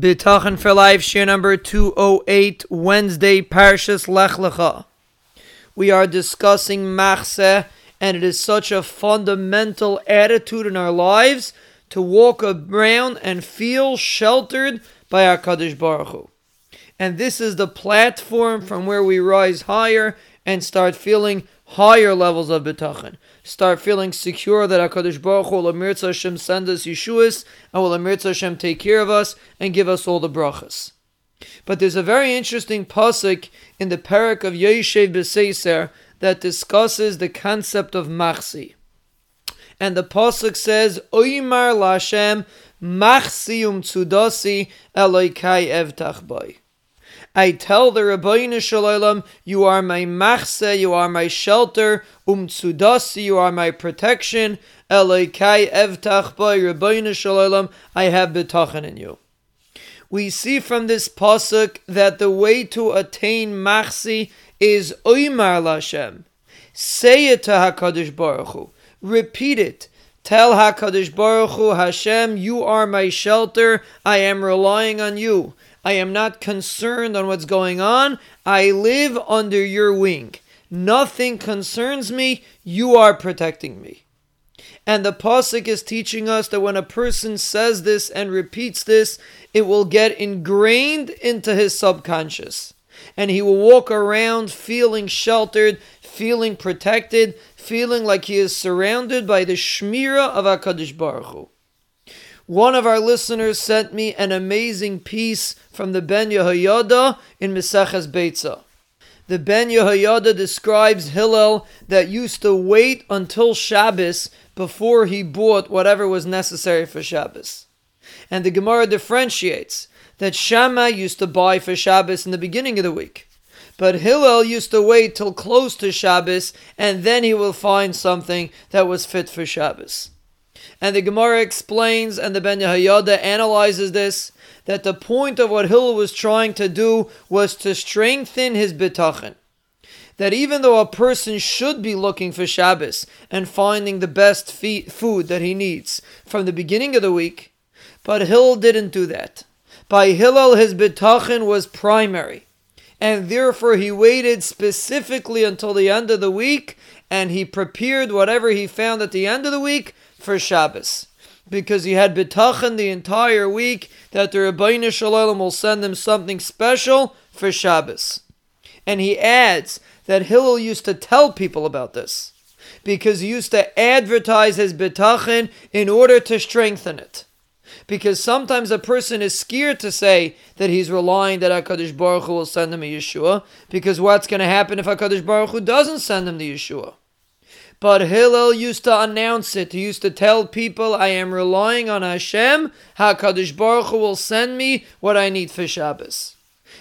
Bitachon for Life, shiur number 208, Wednesday, Parshas Lech Lecha. We are discussing Machse, and it is such a fundamental attitude in our lives to walk around and feel sheltered by HaKadosh Baruch Hu. And this is the platform from where we rise higher and start feeling higher levels of bitachon. Start feeling secure that HaKadosh Baruch Hu will Hashem send us Yeshuas and will Amirza Hashem take care of us and give us all the brachas. But there's a very interesting pasuk in the perek of Yeshev B'Seiser that discusses the concept of machsi. And the pasuk says, Oymar Lashem machsi um tzudasi eloikai evtach boy. I tell the Ribono Shel Olam, you are my machse, you are my shelter, um tzudasi, you are my protection, Elokai evtach by Ribono Shel Olam, I have bitachon in you. We see from this pasuk that the way to attain machsi is oimar lashem. Say it to Hakadosh Baruch Hu. Repeat it. Tell Hakadosh Baruch Hu, Hashem, you are my shelter. I am relying on you. I am not concerned on what's going on. I live under your wing. Nothing concerns me. You are protecting me. And the Pasuk is teaching us that when a person says this and repeats this, it will get ingrained into his subconscious. And he will walk around feeling sheltered, feeling protected, feeling like he is surrounded by the Shmira of HaKadosh Baruch Hu. One of our listeners sent me an amazing piece from the Ben Yehoyada in Meseches Beitza. The Ben Yehoyada describes Hillel that used to wait until Shabbos before he bought whatever was necessary for Shabbos. And the Gemara differentiates that Shammai used to buy for Shabbos in the beginning of the week. But Hillel used to wait till close to Shabbos and then he will find something that was fit for Shabbos. And the Gemara explains, and the Ben Yehoyada analyzes this, that the point of what Hillel was trying to do was to strengthen his bitachon. That even though a person should be looking for Shabbos and finding the best food that he needs from the beginning of the week, but Hillel didn't do that. By Hillel, his bitachon was primary and therefore he waited specifically until the end of the week and he prepared whatever he found at the end of the week for Shabbos. Because he had bitachon the entire week that the Ribono Shel Olam will send him something special for Shabbos. And he adds that Hillel used to tell people about this because he used to advertise his bitachon in order to strengthen it. Because sometimes a person is scared to say that he's relying that HaKadosh Baruch Hu will send him a Yeshua, because what's going to happen if HaKadosh Baruch Hu doesn't send him the Yeshua? But Hillel used to announce it. He used to tell people, I am relying on Hashem. HaKadosh Baruch Hu will send me what I need for Shabbos.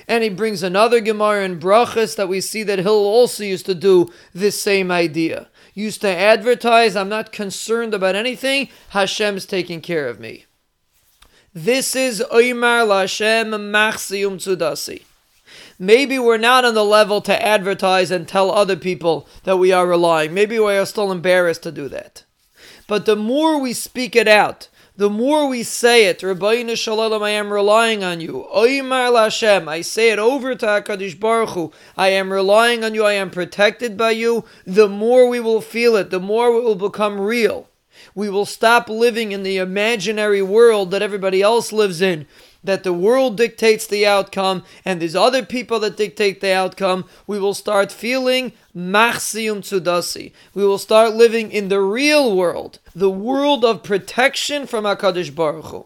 And he brings another Gemara in Brachas that we see that Hillel also used to do this same idea. Used to advertise, I'm not concerned about anything. Hashem's taking care of me. This is Oymar Lashem Machsium Tzudasi. Maybe we're not on the level to advertise and tell other people that we are relying. Maybe we are still embarrassed to do that. But the more we speak it out, the more we say it, Ribono Shel Olam, I am relying on you. Oymar Lashem, I say it over to HaKadosh Baruch Hu. I am relying on you, I am protected by you. The more we will feel it, the more it will become real. We will stop living in the imaginary world that everybody else lives in that the world dictates the outcome and there's other people that dictate the outcome, we will start feeling machsium tsudasi. We will start living in the real world, the world of protection from HaKadosh Baruch Hu.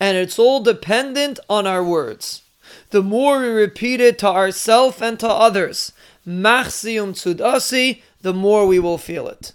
And it's all dependent on our words. The more we repeat it to ourselves and to others, machsium tsudasi, the more we will feel it.